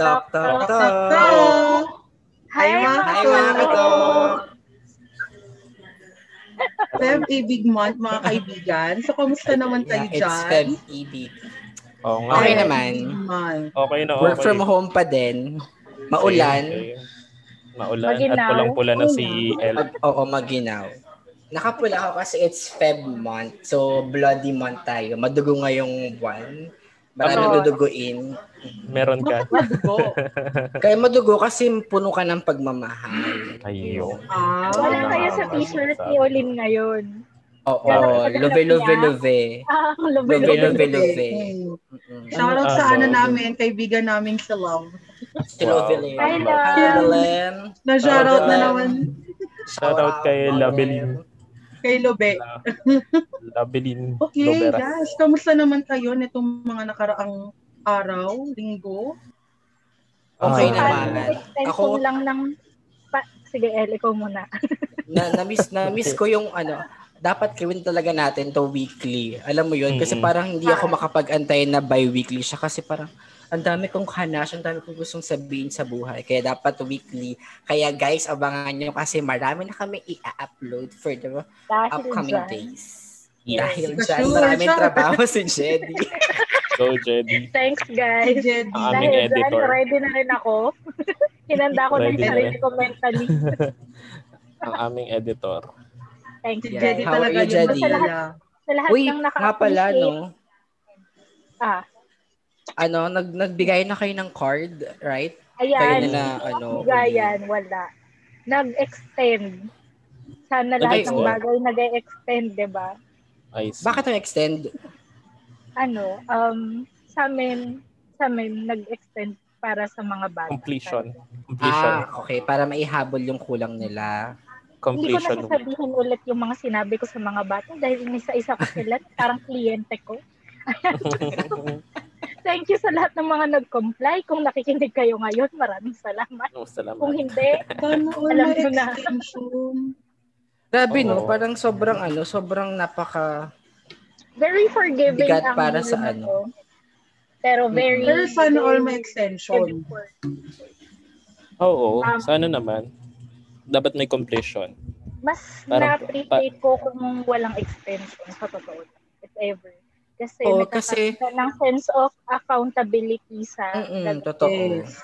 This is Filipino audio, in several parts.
Talk, talk, talk. Hi, mga Hi, mga katok. Feb Ibig Month, mga kaibigan. So, kamusta naman kayo Yeah, it's dyan? Feb Ibig. Oo nga. Okay naman. Month. Okay na, okay. Work from home pa din. Maulan. Okay, okay. Maulan. At Maginaw. pulang-pula na si El. Oo, maginaw. Nakapula ako kasi it's Feb month. So, bloody month tayo. Madugo ngayong buwan. Marami Oo. duduguin. Meron ka. Madugo. Kaya madugo kasi puno ka ng pagmamahal. Ayun. Ah. Wala kayo sa t-shirt ni Olin ngayon. Oo, Ganon- love, love, love. Ah, Love, love, love, love. love. Mm. Shoutout Ah, sa ano love. namin, kaibigan namin sa Love. Si Lovelin. Hi, Hi, love. Lovelin. Na shoutout na naman Shoutout kay Labelin. kay Lobe. Labelin. Okay, guys. Kamusta naman kayo nitong mga nakaraang araw, linggo? Okay Ah. naman. Ako- lang ng... Pa- Sige, El, ikaw muna. na, na-miss, na-miss ko yung ano, dapat gawin talaga natin to weekly. Alam mo yun? Kasi parang hindi ako makapag-antay na bi-weekly siya kasi parang ang dami kong hanas, ang dami kong gustong sabihin sa buhay. Kaya dapat weekly. Kaya guys, abangan nyo kasi marami na kami i-upload for the Dahil upcoming dyan. days. Yes. Dahil dyan, maraming trabaho si Jedy. Go, Jedy. Thanks, guys. Jedy. Ang aming Dahil dyan, editor. ready na rin ako. Hinanda ko na yung sarili rin. ko mentally. Ang aming editor. Thanks, Yeah. Jedy guys. How are talaga you, yung Jedy? masaya. Sa lahat Uy, ng nga pala, no? Ah, Ano, nag nagbigay na kayo ng card, right? Kayo ayan. na na, ano, Bigayan, wala. Nag-extend. Sana lahat ng Nag-extend? bagay nag-extend, di ba? Bakit ang extend? Ano, um, sa amin, sa amin, nag-extend para sa mga bata. Completion. Completion. Ah, okay. Para maihabol yung kulang nila. Hindi ko Completion na sasabihin ulit yung mga sinabi ko sa mga bata dahil isa-isa ko sila, parang kliyente ko. Thank you sa lahat ng mga nag-comply. Kung nakikinig kayo ngayon, maraming salamat. Oh, salamat. Kung hindi, Alam ko na. Grabe, no? Parang sobrang ano, sobrang napaka... very forgiving Bigat ang para sa year na ano. Pero very, Pero sana all may extension. Oo, Um, sana naman. Dapat may completion. Mas Parang- na-appreciate ko kung walang extension sa totoo. If ever. Kasi nagkakaroon kasi- ka ng sense of accountability sa gagawin. totoo. Yes.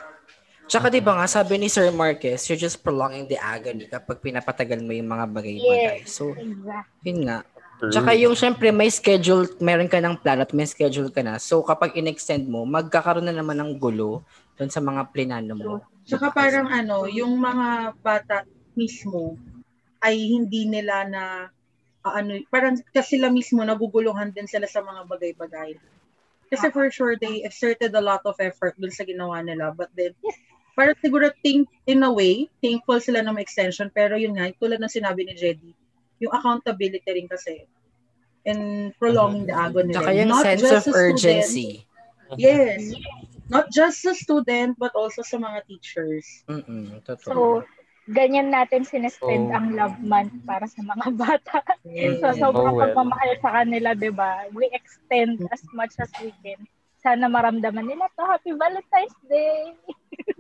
Tsaka di ba nga, sabi ni Sir Marquez, you're just prolonging the agony kapag pinapatagal mo yung mga bagay-bagay. Yes. So, Exactly. yun nga. Tsaka yung syempre may schedule, meron ka ng plan at may schedule ka na. So kapag in-extend mo, magkakaroon na naman ng gulo doon sa mga plinano mo. Tsaka parang ano, yung mga bata mismo ay hindi nila na ah, ano, parang kasi sila mismo naguguluhan din sila sa mga bagay-bagay. Kasi for sure they exerted a lot of effort dun sa ginawa nila but then parang siguro think in a way, thankful sila na may extension pero yun nga, tulad ng sinabi ni Jedy, yung accountability rin kasi and prolonging the agony. Tsaka yung Not sense just of sa student, urgency. Yes. Not just sa student but also sa mga teachers. Mm-mm, So, totoo. ganyan natin sinespend Oh. ang love month para sa mga bata. Yes. So, sobrang Oh, well. pagmamahal sa kanila, di ba? We extend as much as we can. Sana maramdaman nila to. Happy Valentine's Day!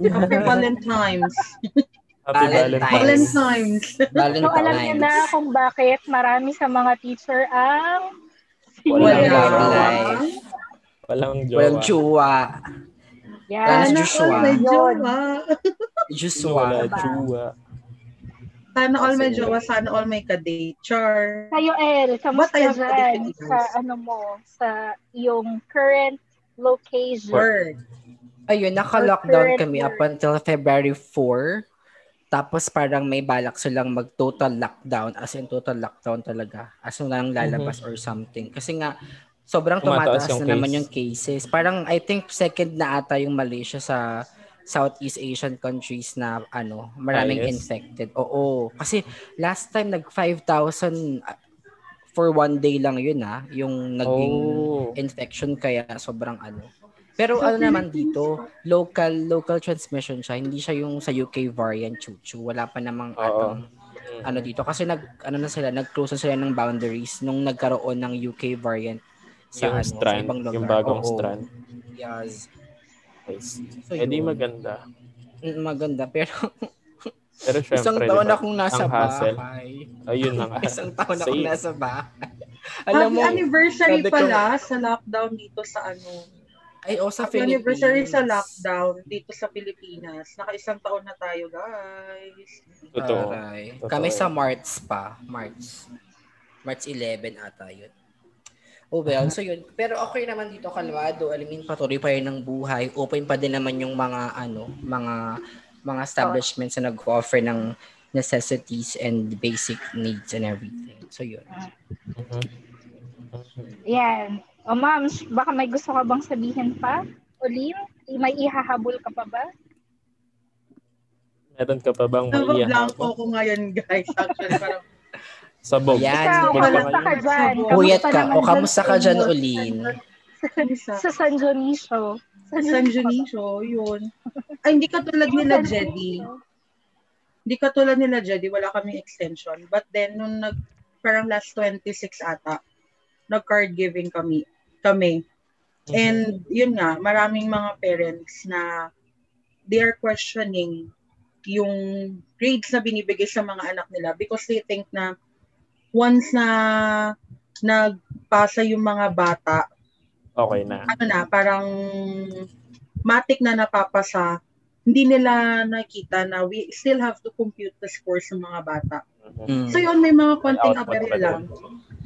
Happy Valentine's. Happy Valentine's. Valentine's. Valentine's. So, alam niyo na kung bakit marami sa mga teacher ang Walang jowa. life. Walang jowa. Walang jowa. Sana Joshua. all may jowa. Joshua. Wala jowa. Sana all may jowa, sana all may kadate. Char. Kayo, El, kamusta dyan sa ano mo, sa iyong current location? Word. Ayun, naka-lockdown kami up year. until February 4. Tapos parang may balak silang mag-total lockdown. As in total lockdown talaga. As in lang lalabas or something. Kasi nga, sobrang Tumataas na naman case. yung cases. Parang I think second na ata yung Malaysia sa Southeast Asian countries na ano, maraming Highest. infected. Oo. Kasi last time nag 5,000 uh, for one day lang yun ah, yung naging Oh. infection kaya sobrang ano. Pero ano naman dito, local local transmission siya, hindi siya yung sa UK variant chuchu. Wala pa namang atong ano dito kasi nag ano na sila, nag-close na sila ng boundaries nung nagkaroon ng UK variant sa Yung ano, sa strand, ibang lugar. yung bagong Oo. strand. Yes. See. So, Eh di maganda. Mm, Maganda. Pero Pero syempre, isang taon diba, akong nasa ang hassle. bahay. Ayun na nga. Isang taon akong nasa bahay. Alam Happy mo, anniversary sabi ko- pala sa lockdown dito sa ano. Ay, oh, sa Happy Philippines. anniversary sa lockdown dito sa Pilipinas. Naka-isang taon na tayo, guys. Totoo. Aray. Totoo Kami sa March pa. March. March 11 ata yun. Oh well, so yun. Pero okay naman dito kalmado. Alamin patuloy pa rin ng buhay. Open pa din naman yung mga ano, mga mga establishments na nag-offer ng necessities and basic needs and everything. So yun. Mhm. Yan. O ma'am, baka may gusto ka bang sabihin pa? Olin, may ihahabol ka pa ba? Meron ka pa bang Nabablanko maiyahabol? ko ngayon, guys. Actually, parang Sabog. Ayan. Ikaw, kamusta ka dyan? Puyat ka. O kamusta ka sa dyan, isa. Sa San Dionisio. San San Dionisio, yun. Ay, hindi katulad nila, Jedi. Hindi katulad nila, Jedi. Wala kaming extension. But then, nung nag, parang last 26 ata, nag-card giving kami. Kami. Mhm. And yun nga, maraming mga parents na they are questioning yung grades na binibigay sa mga anak nila because they think na once na nagpasa yung mga bata, Okay na. ano na, parang matik na napapasa, hindi nila nakita na we still have to compute the scores ng mga bata. Mhm. Mm. So yun, may mga konting aberya lang.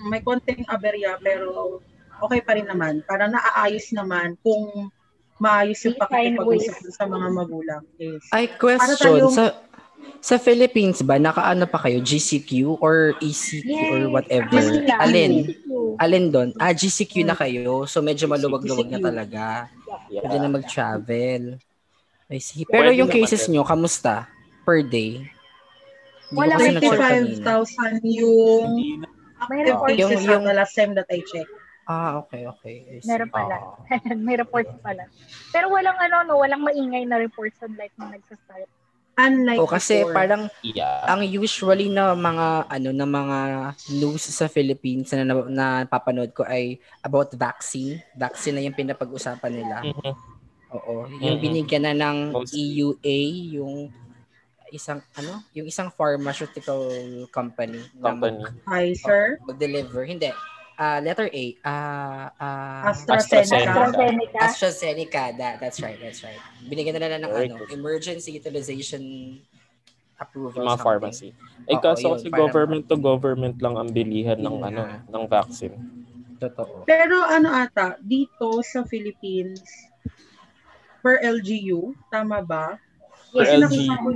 May konting aberya pero okay pa rin naman. Parang naaayos naman kung maayos yung pakikipag-usap sa mga magulang. Yes. Ay, Para question. tayong- Sa sa Philippines ba, nakaano pa kayo? GCQ or ECQ or Yes. whatever? Manila. Alin? GCQ. Alin doon? Ah, GCQ na kayo. So medyo maluwag-luwag na talaga. Yeah. Pwede na mag-travel. I see. Pero Pwede yung cases nyo, kamusta? Per day? Wala kasi may na-check kanina. 35,000 yung active Yung- yung, yung- last time that I checked. Ah, okay, okay. Meron pala. Ah. May reports pala. Pero walang ano, no, walang maingay na reports on like nung nagsa-start. Unlike O kasi before. parang Yeah. ang usually na mga ano na mga news sa Philippines na, na napapanood ko ay about vaccine. Vaccine na yung pinapag-usapan nila. Mhm. Oo, yung Mhm. binigyan na ng EUA yung isang ano, yung isang pharmaceutical company, na Company. Pfizer, mag- mag-deliver. Hindi. Ah, letter A. Ah, ah, AstraZeneca. AstraZeneca. AstraZeneca. That, that's right, that's right. Binigyan na nila ng Very ano, good. emergency utilization approval. Yung mga something. pharmacy. Eh Oo, kaso yun, kasi government to government lang ang bilihan ng Yun ano, ng vaccine. Totoo. Pero ano ata, dito sa Philippines, per LGU, tama ba? Per Kasi LGU.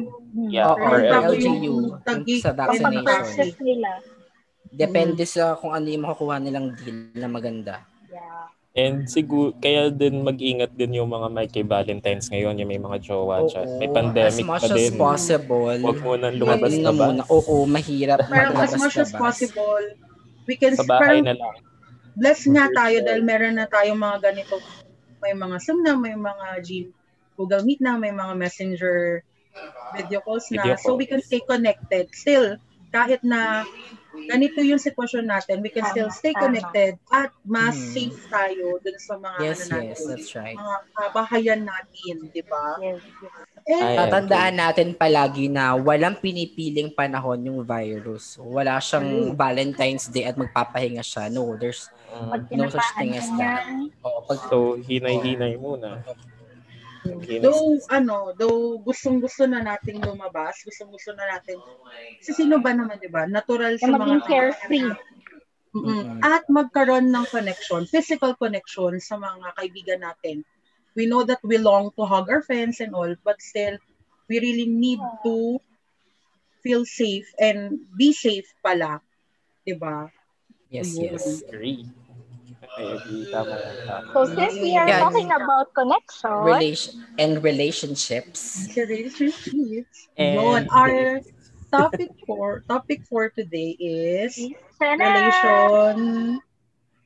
Yeah, per LGU. sa vaccination. purchase nila. Depende sa kung ano yung makukuha nilang deal na maganda. Yeah. And siguro, kaya din mag-ingat din yung mga may kay Valentine's ngayon, yung may mga jowa dyan. May as pandemic much pa as din. possible. Huwag mo nang lumabas na ba? muna. Oo, mahirap Parang as much as possible, we can, Sa bahay na lang. blessed nga tayo dahil meron na tayong mga ganito, may mga Zoom na, may mga G, Google Meet na, may mga Messenger video calls na. Video So we can stay connected. Still, kahit na ganito yung sitwasyon natin, we can still stay connected at mas Hmm. safe tayo dun sa mga Yes, ano yes, natin, that's right. mga kabahayan natin, di ba? Yes. Eh, Ay, Tatandaan natin palagi na walang pinipiling panahon yung virus. Wala siyang Valentine's Day at magpapahinga siya. No, there's Mm. no such thing as that. Oo, pag So, hinay-hinay muna. Hinay- Though, ano, though gustong-gusto na nating lumabas, gustong-gusto na natin, kasi sino ba naman, di ba? Natural sa mga carefree. Mm-mm. At magkaroon ng connection, physical connection sa mga kaibigan natin. We know that we long to hug our friends and all, but still, we really need to feel safe and be safe pala. Di ba? yes, yes. Agree. I agree. Tama yan. Tama. So since we are Yeah. talking about connection, Relation and relationships. Relationships. And- Yun, our topic for topic for today is relation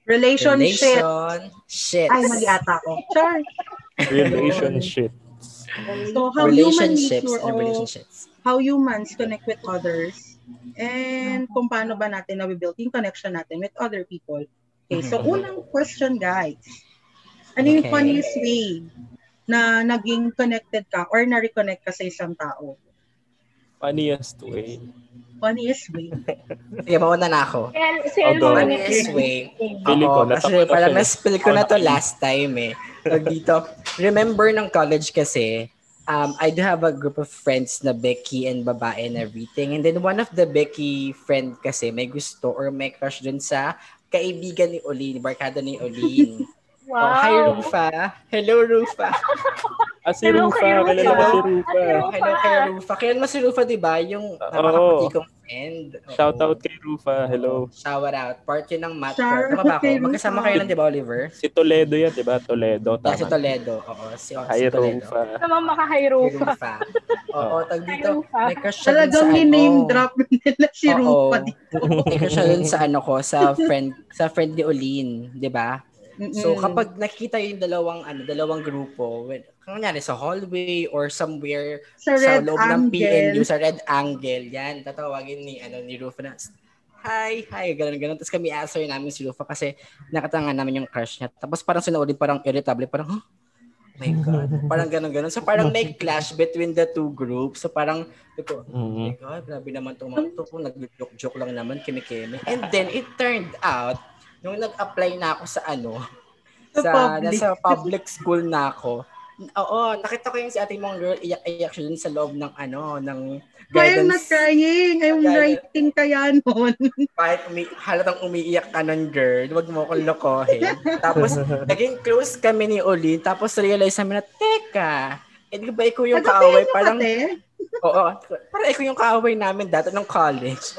relationship. Relationships. Ay, mali ata ako. Char. Relationship. So how human needs relationships to and relationships. how humans connect with others and kung paano ba natin na-build yung connection natin with other people. Okay, so Mhm. unang question guys. Ano yung Okay. funniest way na naging connected ka or na-reconnect ka sa isang tao? Funniest way. Funniest way. Sige, mauna na ako. Si Although- Elmo Funniest way. Feeling ko, Oo, kasi parang na-spill ko na to last time eh. Pag dito, remember ng college kasi, um, I do have a group of friends na Becky and babae and everything. And then one of the Becky friend kasi may gusto or may crush dun sa kaibigan ni Olin, barkada ni Olin. Oh, hi Wow. Rufa. Hello Rufa. Ah, si Hello Rufa. kay Rufa. Si Rufa. Hello. Kay Rufa. Kailan mo si Rufa, di ba? Yung napakaputi kong Oo. Shout out kay Rufa. Hello. Shout out. Part yun ng math. Shout Tama ba ako? Magkasama Rufa. kayo lang, di ba, Oliver? Si Toledo yan, di ba? Toledo. Yeah, si Tama. Toledo. Oo, si, oh, Hi, si Toledo. Rufa. Naman maka-hi Si Rufa. Rufa. Oo, tag dito. Rufa. May crush siya sa Talagang ano. ni-name drop nila si Oo. Rupa dito. May crush siya dun sa ano ko, sa friend, sa friend ni Olin, di ba? So Mm-mm. kapag nakikita yung dalawang ano, dalawang grupo, when, kanyari sa hallway or somewhere sa sa loob ng PNU angle, sa red angle, yan, tatawagin ni ano ni Rufa na hi, hi, ganun, ganun. Tapos kami answer namin si Rufa kasi nakatanga namin yung crush niya. Tapos parang sinauli, parang irritable, parang, huh? my God. Parang ganun, ganun. So parang may clash between the two groups. So parang, ito, oh my Mhm. God, grabe naman itong mga ito. Nag-joke-joke lang naman, kimi-keme. And then, it turned out, nung nag-apply na ako sa ano, Sa sa, public. nasa public school na ako, oo, nakita ko yung si ate mong girl, iyak-iyak siya dun sa loob ng ano, ng Kaya na guidance. trying. Ayong Kaya- writing kaya nun. Kahit umi, halatang umiiyak ka nun, girl, wag mo akong lokohin. tapos, naging close kami ni Oli, tapos realize namin na, teka, eh di ba ikaw yung kaaway? Nagkapit Parang, Ate? Oo. Parang ikaw yung kaaway namin dati nung college.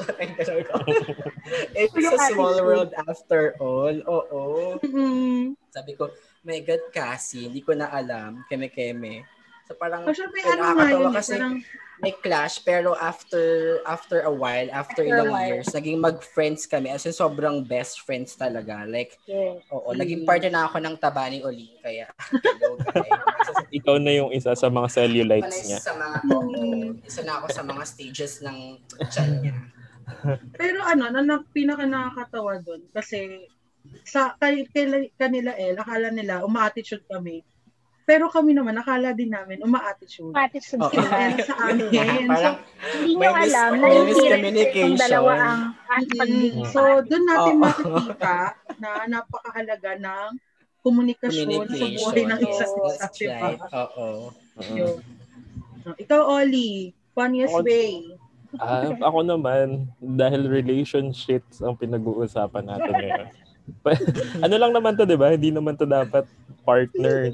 It's Yung a small world after all. Oo. Mm. Sabi ko, my God, Cassie, hindi ko na alam. Keme-keme. So parang, Actually, may eh, ano nga nakakatawa yun. eh, kasi Parang, may clash, pero after after a while, after, After ilang while. years, naging mag-friends kami. As in, sobrang best friends talaga. Like, Yes. oo, Mm. naging partner na ako ng taba ni Oli. Kaya, hello. Ikaw na yung isa sa mga cellulites Isa niya. sa mga, oo, isa na ako sa mga stages ng chan niya. pero ano, na, na pinaka nakakatawa doon kasi sa kay, kay, kanila eh, akala nila uma-attitude kami. Pero kami naman, akala din namin uma-attitude. Attitude Oo. sila. Sa amin. Parang, Hindi nyo alam na yung miscommunication. dalawa ang ang Mm, pagiging so, doon natin Oo. makikita na napakahalaga ng komunikasyon, sa buhay ng isa't isa. diba? Oo. So, Ikaw, Oli, funniest Ako- way. Ah, ako naman, dahil relationships ang pinag-uusapan natin ngayon. Ano lang naman to, di ba? Hindi naman to dapat partner,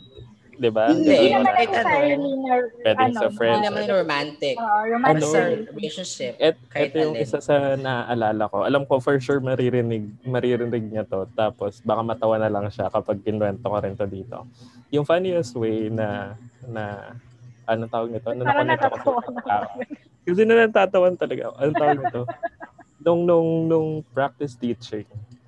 di ba? Hindi. Hindi naman Kahit ano. necessarily na Pwedeng ano, sa friends. Hindi naman romantic. uh, romantic. Ano? relationship. Et, Kahit ito yung alin. isa sa naaalala ko. Alam ko for sure maririnig, maririnig niya to. Tapos baka matawa na lang siya kapag kinwento ko rin to dito. Yung funniest way na, na ano tawag nito? Ano Parang na tao. Kasi na natatawan talaga. ako. Ano tawag nito? nung, nung, nung practice teaching.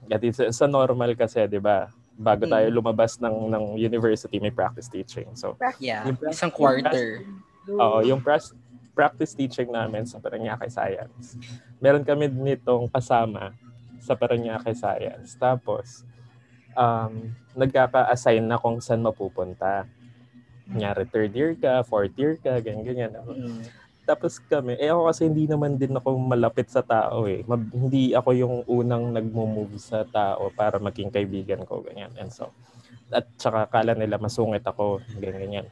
At sa, sa normal kasi, di ba? Bago Mm. tayo lumabas ng, ng university, may practice teaching. So, Yeah. Yung- Isang quarter. Oo, yung pras- practice teaching namin sa Paranaque Science. Meron kami nitong kasama sa Paranaque Science. Tapos, um, nagkaka-assign na kung saan mapupunta. Kunyari, third year ka, fourth year ka, ganyan-ganyan. Mm. Tapos kami, eh ako kasi hindi naman din ako malapit sa tao eh. Mab- hindi ako yung unang nagmo-move sa tao para maging kaibigan ko, ganyan. And so, at saka kala nila masungit ako, ganyan, ganyan.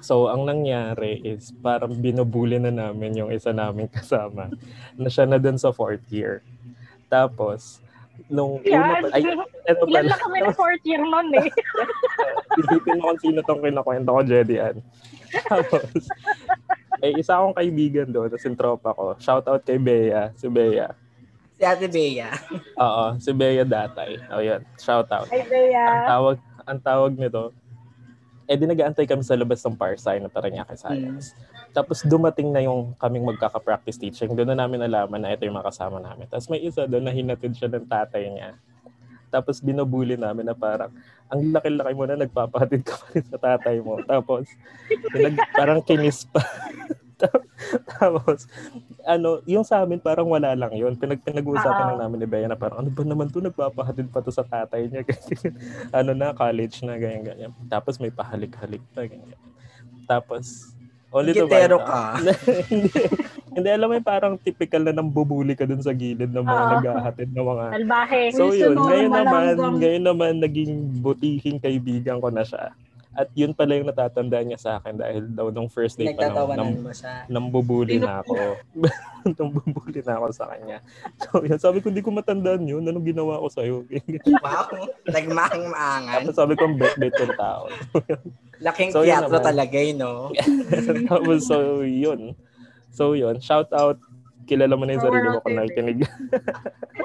So, ang nangyari is parang binubuli na namin yung isa naming kasama na siya na dun sa fourth year. Tapos, nung Yan. una pa, ay, eto Ilan pala, na kami na fourth year nun eh. isipin mo kung sino tong kinakwento ko, Jedi Ann. Tapos, eh, isa akong kaibigan doon, tapos yung tropa ko. Shout out kay Bea, si Bea. Si Ate Bea. Oo, si Bea Datay. O yun, shout out. Ang Bea. tawag, ang tawag nito, eh di nag-aantay kami sa labas ng Parsay na Paranaque Science. Tapos dumating na yung kaming magkaka-practice teaching. Doon na namin nalaman na ito yung mga kasama namin. Tapos may isa doon na hinatid siya ng tatay niya. Tapos binubuli namin na parang, ang laki-laki mo na nagpapatid ka pa rin sa tatay mo. Tapos, pinag, parang kinis pa. Tapos, ano, yung sa amin parang wala lang yun. Pinag pinag-uusapan Ah. lang namin ni Bea na parang ano ba naman to nagpapahatid pa to sa tatay niya. Ano na, college na, ganyan, ganyan. Tapos may pahalik-halik pa, ganyan. Tapos, only to Gitero find ka. out- hindi, hindi, alam mo yung parang typical na nang bubuli ka dun sa gilid ng mga Oo. naghahatid ng mga Salbahe. So yun, ngayon naman, ngayon naman naging butihing kaibigan ko na siya. At yun pala yung natatandaan niya sa akin dahil daw nung first day pa lang, nam, nambubuli na ako. nambubuli na ako sa kanya. So yun, sabi ko, hindi ko matandaan yun. Anong ginawa ko sa'yo? Wow. Nagmahang maangan. Tapos sabi ko, bet bet yung tao. Laking So, yun teatro talaga yun, no? Tapos so yun. So yun, shout out. Kilala mo na yung sarili mo kung nakikinig.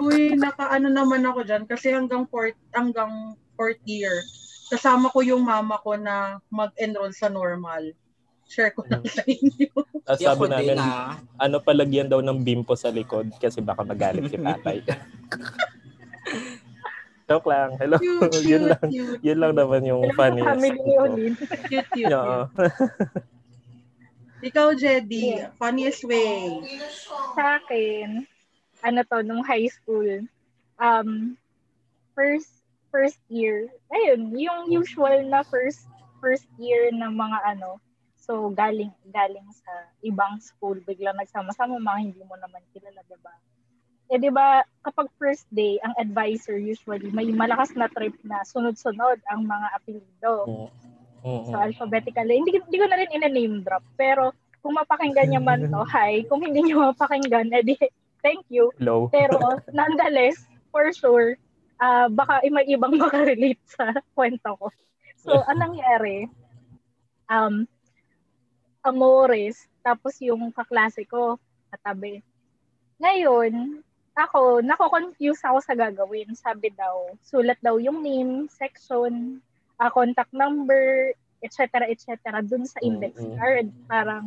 Uy, nakaano naman ako dyan kasi hanggang fourth, hanggang fourth year, kasama ko yung mama ko na mag-enroll sa normal. Share ko na sa inyo. At ako sabi namin, din, ah. ano palagyan daw ng bimpo sa likod kasi baka magalit si tatay. Joke lang. Hello. Cute, yun cute, lang. cute. Yun lang naman yung Alam funniest. family ni Olin. Cute, cute, Oo. Ikaw, Jedy, Yeah. funniest way. Sa akin, ano to, nung high school, um, first first year, ayun, yung usual na first first year ng mga ano, so galing galing sa ibang school, biglang nagsama-sama mga hindi mo naman kilala, diba? Eh, di ba, kapag first day, ang advisor usually, may malakas na trip na sunod-sunod ang mga apelido. Mm. Mm, So, alphabetically. Hindi, hindi ko na rin ina-name drop. Pero, kung mapakinggan niyo man to, hi. Kung hindi niyo mapakinggan, edi, thank you. Hello. Pero, nonetheless, for sure, ah baka may ibang makarelate sa kwento ko. So, anong nangyari? Um, Amores, tapos yung kaklase ko, katabi. Ngayon, ako, nako-confuse ako sa gagawin. Sabi daw, sulat daw yung name, section, ah, contact number, etc. etc. dun sa index Mm, mm. card. Parang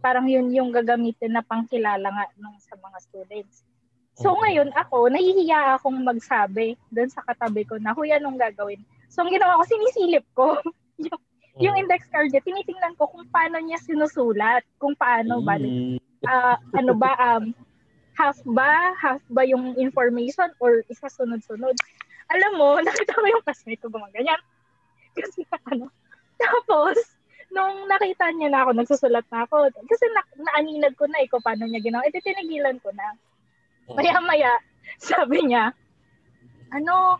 parang yun yung gagamitin na pangkilala nga nung sa mga students. So ngayon ako, nahihiya akong magsabi dun sa katabi ko na, huy, anong gagawin? So ang ginawa ko, sinisilip ko yung, yung Mm. index card niya, tinitingnan ko kung paano niya sinusulat, kung paano, bali, I- ah, ano ba, um, half ba, half ba yung information or isa sunod-sunod. Alam mo, nakita ko yung classmate ko gumaganyan. Kasi ano, tapos, nung nakita niya na ako, nagsusulat na ako. Kasi na, naaninag ko na eh kung paano niya ginawa. Ito tinigilan ko na. Maya-maya, sabi niya, ano,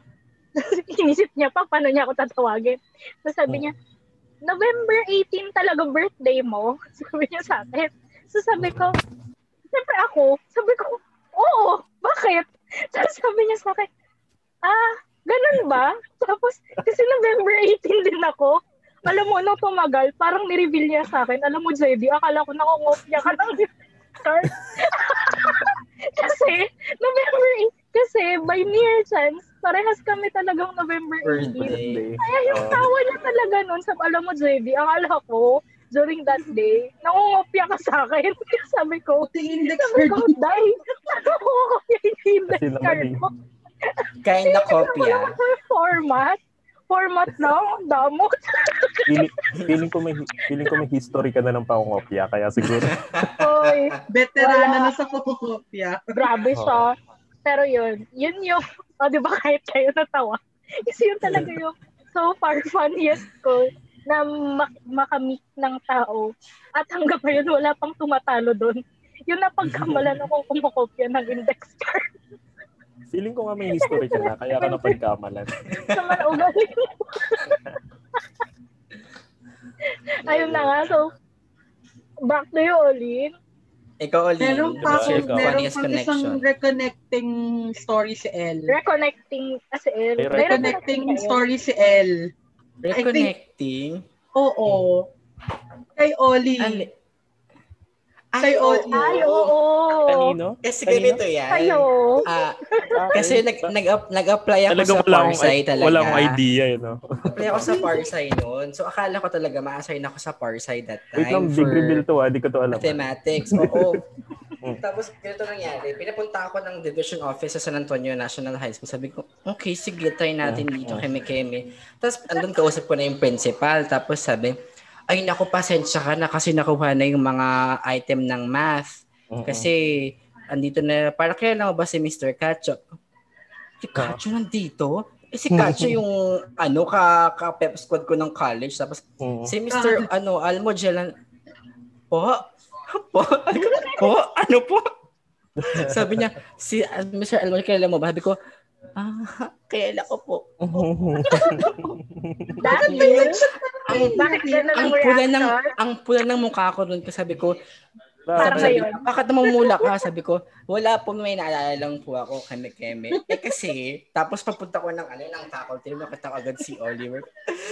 inisip niya pa paano niya ako tatawagin. So sabi niya, November 18 talaga birthday mo. Sabi niya sa akin. So sabi ko, siyempre ako, sabi ko, oo, bakit? Tapos sabi niya sa akin, ah, ganun ba? Tapos, kasi November 18 din ako. Alam mo, nung tumagal, parang nireveal niya sa akin, alam mo, JD, akala ko nakungopya ka ng card. kasi, November 8, kasi by mere chance, parehas kami talagang November 18. Birthday. Birthday. Kaya yung tawa niya talaga nun, sa, alam mo, JD, akala ko, during that day, nangungopya ka sa akin. Sabi ko, Puti index sabi ko. Day, nangungopya yung index card eh. mo. Kind na kopya. Format. Format lang, ang damot. feeling, feeling ko may feeling ko may history ka na ng pangungopya kaya siguro Oy, Veterana na sa photocopia. grabe siya. Pero yun, yun yung, o di ba kahit kayo natawa? Kasi yun talaga yung so far funniest ko na mak- makamit ng tao at hanggang ngayon wala pang tumatalo doon. Yun na pagkamalan akong kumukopya ng index card feeling ko nga may history ka na kaya ka napagkamalan. sa mga ugali mo. Ayun na nga, so back to you, Olin. Ikaw, Olin. Meron Diba? pa akong, meron pang isang reconnecting story si El. Reconnecting El. May Meron Reconnecting na kayo. story si El. Reconnecting. Oo. Kay Oli. Ali- Kay Ay, oo. Oli. Ay, oo. Kanino? Kasi Kanino? ganito yan. Kayo. Ah, kasi nag, nag, nag-apply ako Talagang sa wala akong, Parsai talaga. wala akong idea, you know? Apply ako sa Parsai noon. So, akala ko talaga ma-assign ako sa Parsai that time. Wait lang, big for reveal to ah. Di ko to alam. Mathematics. Oo. Mm. Tapos, ganito nangyari. Pinapunta ako ng division office sa San Antonio National High School. Sabi ko, okay, sige, try natin dito, keme-keme. Tapos, andun kausap ko na yung principal. Tapos sabi, ay naku, pasensya ka na kasi nakuha na yung mga item ng math. Mm-mm. Kasi, andito na, para kaya lang ba si Mr. Cacho? Si Cacho nandito? Eh, si Cacho yung, ano, ka, ka pep squad ko ng college. Tapos, Mm. si Mr. ano, Almo Jelan, po, po, po, ano po? Sabi niya, si uh, Mr. Almo, kilala mo ba? Sabi ko, ah, kilala ko po. Bakit ba yun? Ang, Bakit ganun ang pula ng, ang pula ng mukha ko nun. Sabi ko, Parang sabi, ngayon. bakit namumula ka? Sabi ko, wala po, may naalala lang po ako, keme-keme. Eh kasi, tapos papunta ko ng, ano, ng faculty, nakita ko agad si Oliver.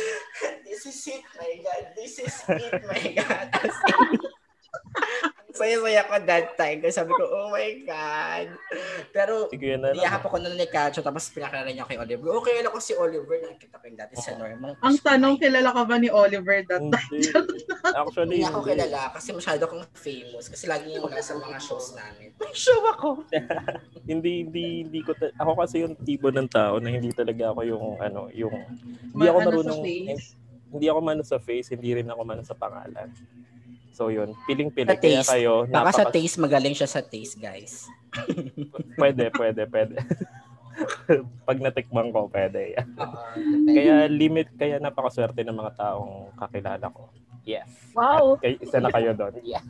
this is it, my God. This is it, my God. As in, saya-saya ko that time. Kasi sabi ko, oh my God. Pero, niyahap ako nun ni Kacho, tapos pinakilala niya kay Oliver. Okay, alam ko si Oliver, nakikita ko yung dati sa normal. Ang tanong, kilala ka ba ni Oliver that time? Actually, Hindi ako kilala kasi masyado akong famous kasi lagi yung nasa mga shows namin. May show ako! hindi hindi hindi ko ta- ako kasi yung tipo ng tao na hindi talaga ako yung ano yung hindi Ma- ako ano sa marunong face? hindi ako mano sa face hindi rin ako mano sa pangalan so yun piling pili Sa kaya taste. kayo Baka sa napaka- taste, magaling siya sa taste, guys. pwede pwede pwede pag natikman ko pwede Oo. kaya limit kaya napakaswerte ng mga taong kakilala ko yes Wow. kay isa na kayo doon yeah.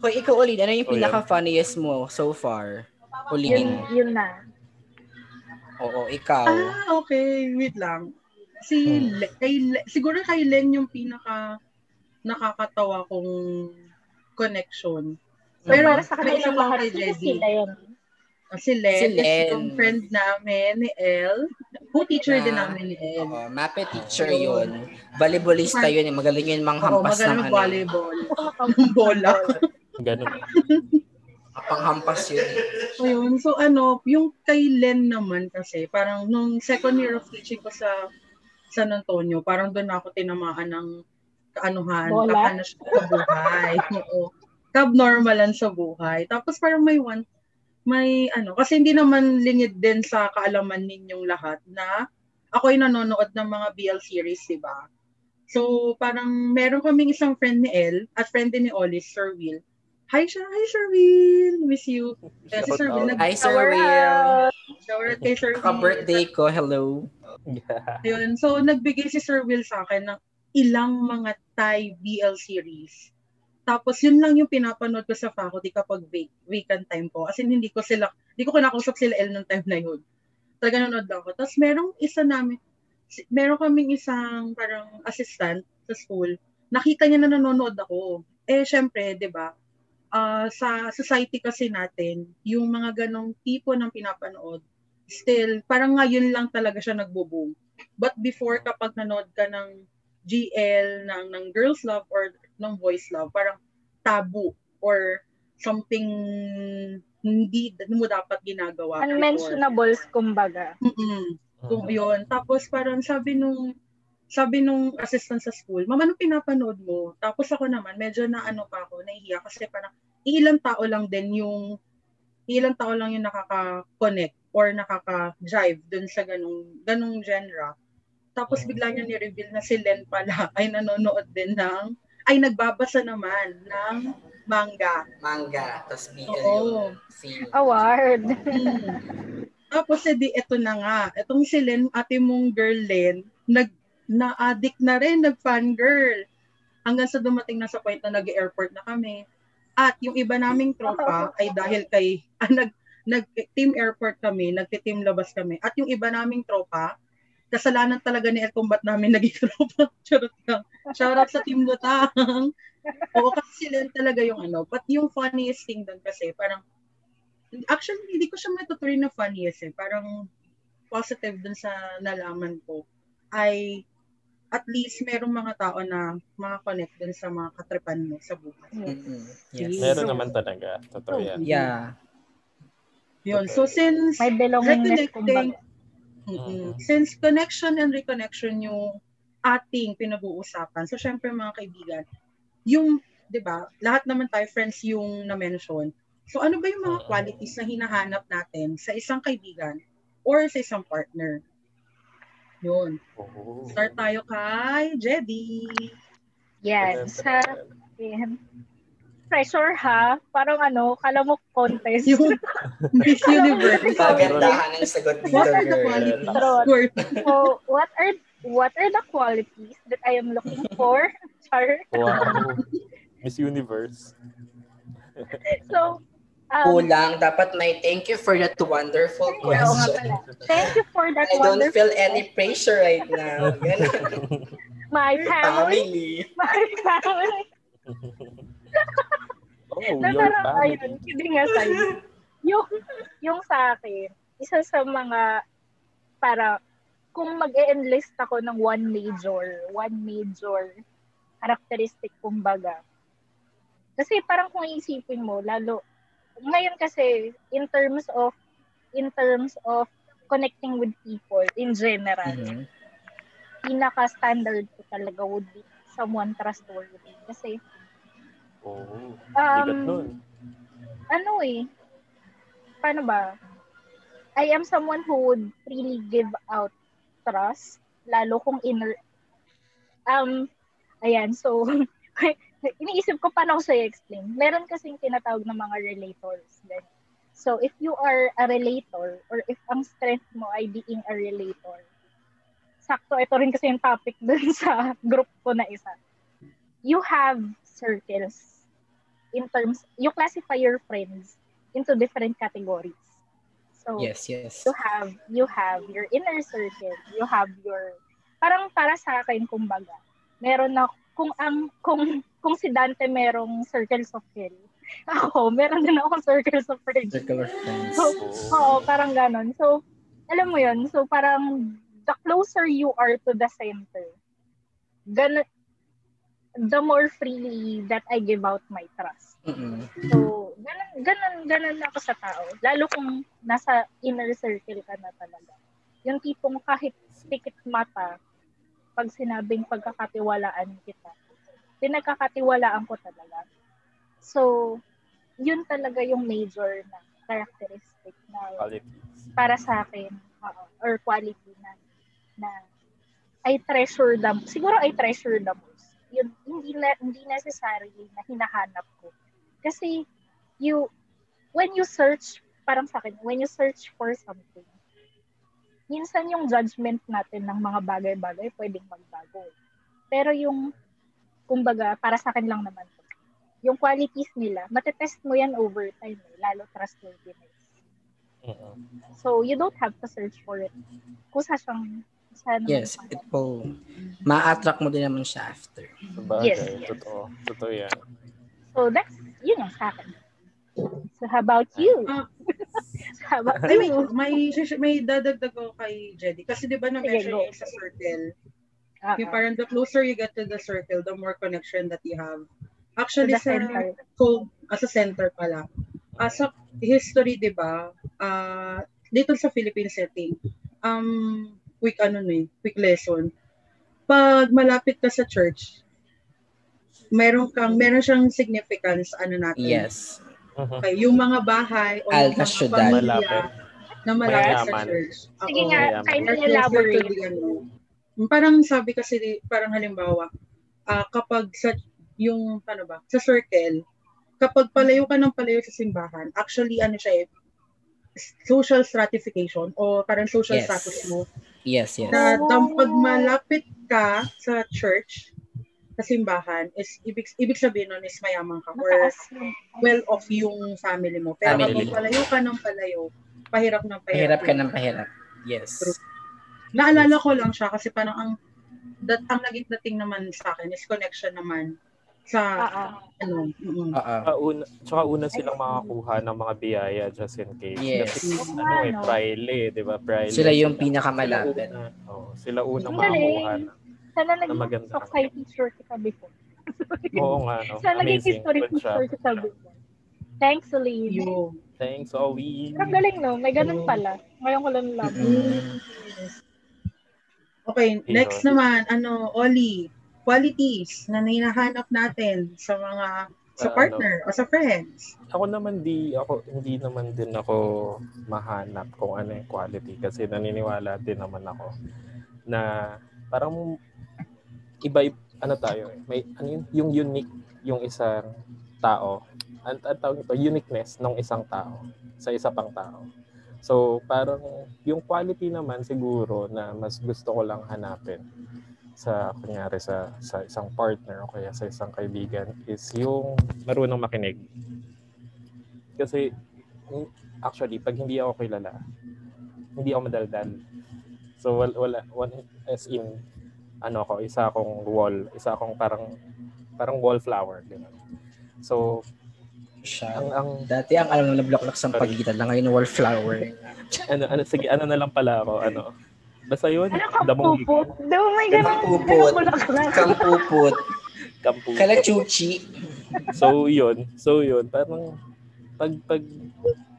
Hoy, ikaw ulit, ano yung Oh, yan. pinaka-funniest mo so far? Yun, Ulitin. yun na. Oo, ikaw. Ah, okay. Wait lang. Si Hmm. Le- kay Le- siguro kay Len yung pinaka nakakatawa kong connection. Pero para sa kanila lahat, Jedi. sila yun? Ah, Si Len, Si Len. yung friend namin ni El. Co-teacher din Ah, namin ni El. Oo, mape teacher yun. Volleyballista yun. eh. Magaling yun mang Oo, hampas ng magaling ano. volleyball. Ng bola. ganun Panghampas yun. eh. So, yun. So, ano, yung kay Len naman kasi, parang nung second year of teaching ko sa San Antonio, parang doon ako tinamaan ng kaanuhan, Bola? kakana siya sa buhay. Oo. Subnormalan sa buhay. Tapos parang may one, may ano, kasi hindi naman lingid din sa kaalaman ninyong lahat na ako ay nanonood ng mga BL series, di ba? So, parang meron kaming isang friend ni El at friend din ni Oli, Sir Will. Hi siya, hi Sir Will, miss you. Kaya si Sir Will, out. nag- Hi, Sir Will. shower kay Sir Will. Ka-birthday ko, hello. Ayun. So, nagbigay si Sir Will sa akin ng ilang mga Thai BL series. Tapos, yun lang yung pinapanood ko sa faculty kapag week, weekend time ko. As in, hindi ko sila, hindi ko kinakausap sila L ng time na yun. Talaga nanonood lang ako. Tapos, merong isa namin, meron kaming isang parang assistant sa school. Nakita niya na nanonood ako. Eh, syempre, di ba, ah, sa society kasi natin, yung mga ganong tipo ng pinapanood, still, parang ngayon lang talaga siya nagbo-boom. But before, kapag nanood ka ng GL, ng, ng Girls Love or ng Boys Love, parang taboo or something hindi mo dapat ginagawa. Unmentionables, kumbaga. Mm-mm. Kung yun. Tapos parang sabi nung sabi nung assistant sa school, mama, ano pinapanood mo? Tapos ako naman, medyo na ano pa ako, nahihiya kasi parang ilang tao lang din yung ilang tao lang yung nakaka-connect or nakaka-drive dun sa ganung ganung genre. Tapos bigla niya ni-reveal na si Len pala ay nanonood din ng ay nagbabasa naman ng manga. Manga, tas BL Oo. yung scene. Award. Hmm. Tapos edi eto na nga, etong si Len, ate mong girl Len, nag na-addict na rin, nag-fangirl. Hanggang sa dumating na sa point na nag-airport na kami. At yung iba naming tropa ay dahil kay, ah, nag, nag-team airport kami, nagti-team labas kami. At yung iba naming tropa, kasalanan talaga ni El kung ba't namin naging tropa. Charot lang. Shoutout sa Team Lutang. Oo, kasi sila talaga yung ano. But yung funniest thing doon kasi, parang, actually, hindi ko siya matutuloy na funniest eh. Parang positive dun sa nalaman ko ay at least merong mga tao na makakonect dun sa mga katripan mo sa buhay. Mm-mm. Yes. meron naman talaga totoo yan Yeah. Yun. So since May belongingness, reconnecting, kumbaga. Mm-mm. since connection and reconnection yung ating pinag-uusapan. So syempre mga kaibigan, yung 'di ba, lahat naman tayo friends yung na-mention. So ano ba yung mga qualities na hinahanap natin sa isang kaibigan or sa isang partner? Yun. Oo. Start tayo kay Jedy. Yan. Sa. Pressure ha. Parang ano, kala mo contest. Yung Miss Universe. Pagandahan ang sagot dito, What are the girl. qualities? Worth. so, what are what are the qualities that I am looking for? Char. Wow. Miss Universe. So, um, Kulang. Dapat may thank you for that wonderful question. pala. Thank you for that I don't wonderful feel any pressure right now. Ganun. my family. Family. My family. Oh, na your parang, family. ayun, kidding aside. Yung, yung sa akin, isa sa mga, para, kung mag enlist ako ng one major, one major characteristic, kumbaga. Kasi parang kung isipin mo, lalo, ngayon kasi, in terms of, in terms of connecting with people in general, Mhm. pinaka-standard ko talaga would be someone trustworthy. Kasi, Oh, um, nun. ano eh, paano ba? I am someone who would really give out trust, lalo kung inner, um, ayan, so, iniisip ko paano ko siya explain. Meron kasing tinatawag ng mga relators. So, if you are a relator, or if ang strength mo ay being a relator, sakto, ito rin kasi yung topic dun sa group ko na isa. You have circles in terms, you classify your friends into different categories. So, Yes, yes. you have you have your inner circle, you have your parang para sa akin kumbaga. Meron na kung ang kung kung si Dante merong circles of hell. Ako, meron din ako circles of friends. Circle of friends. So, oo, parang ganon. So, alam mo yun, so parang the closer you are to the center, gan the more freely that I give out my trust. Mm-mm. So, ganun, ganun, ganun ako sa tao. Lalo kung nasa inner circle ka na talaga. Yung tipong kahit tikit mata, pag sinabing pagkakatiwalaan kita, pinagkakatiwalaan ko talaga. So, yun talaga yung major na characteristic na Qualities. para sa akin oo, or quality na na I treasure the siguro I treasure the most. Yun hindi na, hindi necessarily na hinahanap ko. Kasi you when you search parang sa akin when you search for something minsan yung judgment natin ng mga bagay-bagay pwedeng magbago. Pero yung kumbaga para sa akin lang naman to. Yung qualities nila, matetest mo yan over time, eh, lalo trustworthiness. Mm-mm. So, you don't have to search for it. Kusa siyang, naman Yes, it will ma-attract mo din naman siya after. Sabagay, Yes, yes. totoo. Totoo yan. So, that's, yun yung sa akin. So, how about you? So, how about may, you? may, may dadagdag ko kay Jedi. Kasi di ba na-mention yung sa circle, Ah, yung parang the closer you get to the circle, the more connection that you have. Actually, sa, center. so, as a center pala. Uh, sa history, di ba, ah, dito sa Philippine setting, um, quick ano na eh, quick lesson. Pag malapit ka sa church, meron kang, meron siyang significance, ano natin. Yes. Mhm. Okay, yung mga bahay o yung Alta mga syudad. pamilya Malapit. na malapit sa Mayaman. church. Sige nga, to elaborate. ano. Parang sabi kasi, parang halimbawa, ah, kapag sa, yung, ano ba, sa circle, kapag palayo ka ng palayo sa simbahan, actually, ano siya eh, social stratification o parang social Yes. status mo. Yes, yes. Na Oh. tam- pag malapit ka sa church, sa simbahan, is ibig, ibig sabihin nun is mayaman ka or Mataas yung, well off yung family mo. Pero Family. kapag palayo ka ng palayo, pahirap ng pahirap. Pahirap ka ng pahirap. Yes. Naalala ko lang siya kasi parang ang that ang naging dating naman sa akin is connection naman sa ah, ah. ano. Tsaka una, tsaka una silang makakuha ng mga biyaya just in case. Yes. Kasi ano eh, no? Praile, di ba? Praile. Sila yung Sila pinakamalapit. una, oh, sila una Ang makakuha. galing. Sana naging maganda. society teacher kita before. Oo nga, no? Sana naging history teacher kita before. Thanks, Lee. Yo. Thanks, Ollie. Ang galing, no? May ganun pala. Ngayon ko lang lang. Mm. Okay, next naman, ano, Oli, qualities na hinahanap natin sa mga sa Sa partner o sa friends. Ako naman di ako hindi naman din ako mahanap kung ano yung quality kasi naniniwala din naman ako na parang iba ano tayo eh. May ano yun, yung unique yung isang tao, ang, ang tawag ito, uniqueness ng isang tao sa isa pang tao. So, parang yung quality naman siguro na mas gusto ko lang hanapin sa kunyari sa sa isang partner o kaya sa isang kaibigan is yung marunong makinig. Kasi actually pag hindi ako kilala, hindi ako madaldal. So wala, wala one as in ano ko, isa akong wall, isa akong parang parang wallflower, di ba? So Siya. ang ang Dati ang alam na block sa pagitan na ngayon wallflower. ano ano sige, ano na lang pala ako, ano. Basta yun, Ano ka damong pupot? Daw may ganun. Kampupot. Kampupot. kampu. Kalachuchi. So yun, so yun, parang pag pag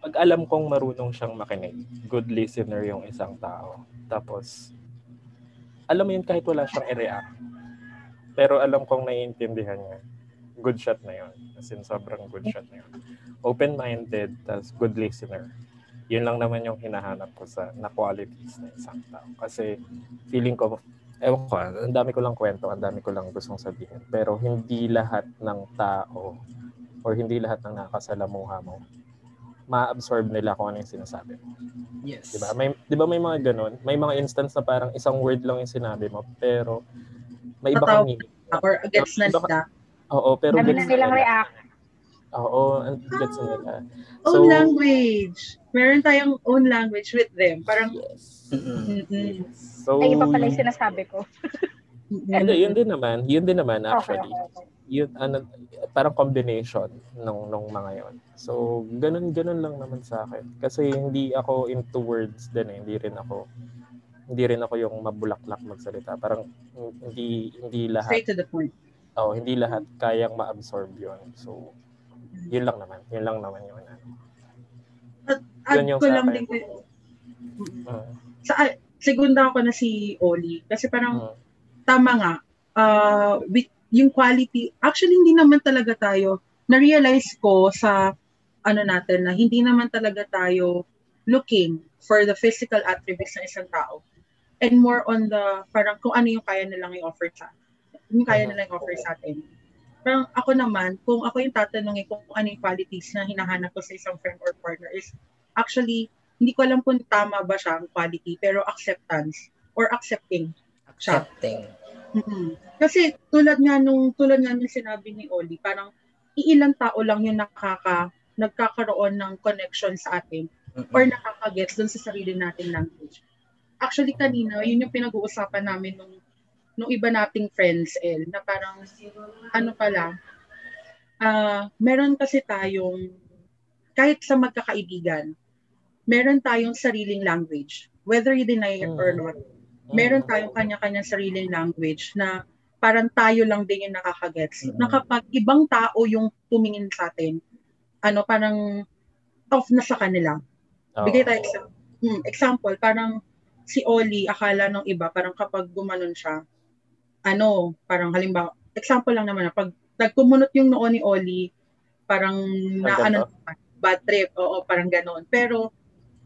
pag alam kong marunong siyang makinig, good listener yung isang tao. Tapos alam mo yun kahit wala siyang i-react. Pero alam kong naiintindihan niya. Good shot na yun. As in, sobrang good shot na yun. Open-minded, tas good listener. Yun lang naman yung hinahanap ko sa na qualities ng isang tao. Kasi feeling ko, ewan ko, ang dami ko lang kwento, ang dami ko lang gustong sabihin. Pero hindi lahat ng tao or hindi lahat ng nakasalamuha mo ma-absorb nila kung ano yung sinasabi mo. Yes. 'Di ba? May 'di ba may mga ganun? May mga instance na parang isang word lang yung sinabi mo pero may iba kang meaning. Or gets na nila. Oo, pero gets na nilang nila. react. Oo, ang gets na nila. Own language. Meron tayong own language with them. Parang, yes. Mm-mm. mm-mm. So, Ay, iba pala yung sinasabi ko. Hindi, yun din naman. Yun din naman Okay, actually. okay, okay. Yun, ano, parang combination nung, nung mga yon. So, ganun, ganun lang naman sa akin. Kasi hindi ako into words din eh. Hindi rin ako hindi rin ako yung mabulaklak magsalita. Parang hindi hindi lahat Straight to the point. oh, hindi lahat kayang ma-absorb 'yon. So, yun lang naman. Yun lang naman yung ano. Add Yun yung ko lang din. Uh, Sa, ah, segunda ko na si Oli. Kasi parang, uh, tama nga, uh, with yung quality, actually hindi naman talaga tayo, na-realize ko sa ano natin na hindi naman talaga tayo looking for the physical attributes ng isang tao. And more on the, parang kung ano yung kaya nilang i-offer sa yung kaya nilang i-offer sa atin. Parang ako naman, kung ako yung tatanungin kung ano yung qualities na hinahanap ko sa isang friend or partner is actually, hindi ko alam kung tama ba siya ang quality, pero acceptance or accepting siya. Accepting. mm Kasi tulad nga nung tulad nga nung sinabi ni Oli, parang iilang tao lang yung nakaka nagkakaroon ng connection sa atin Mm-mm. or nakakagets dun sa sarili nating language. Actually kanina, yun yung pinag-uusapan namin nung nung iba nating friends El na parang ano pala ah meron kasi tayong kahit sa magkakaibigan meron tayong sariling language whether you deny it or Mm. not meron tayong kanya-kanyang sariling language na parang tayo lang din yung nakakagets. Na kapag ibang tao yung tumingin sa atin, ano, parang off na sa kanila. Bigay tayo exa- hmm, example, parang si Oli, akala ng iba, parang kapag gumanon siya, ano, parang halimbawa, example lang naman, na pag nagkumunot yung noo ni Oli, parang na, ano, bad trip, oo, parang ganon. Pero,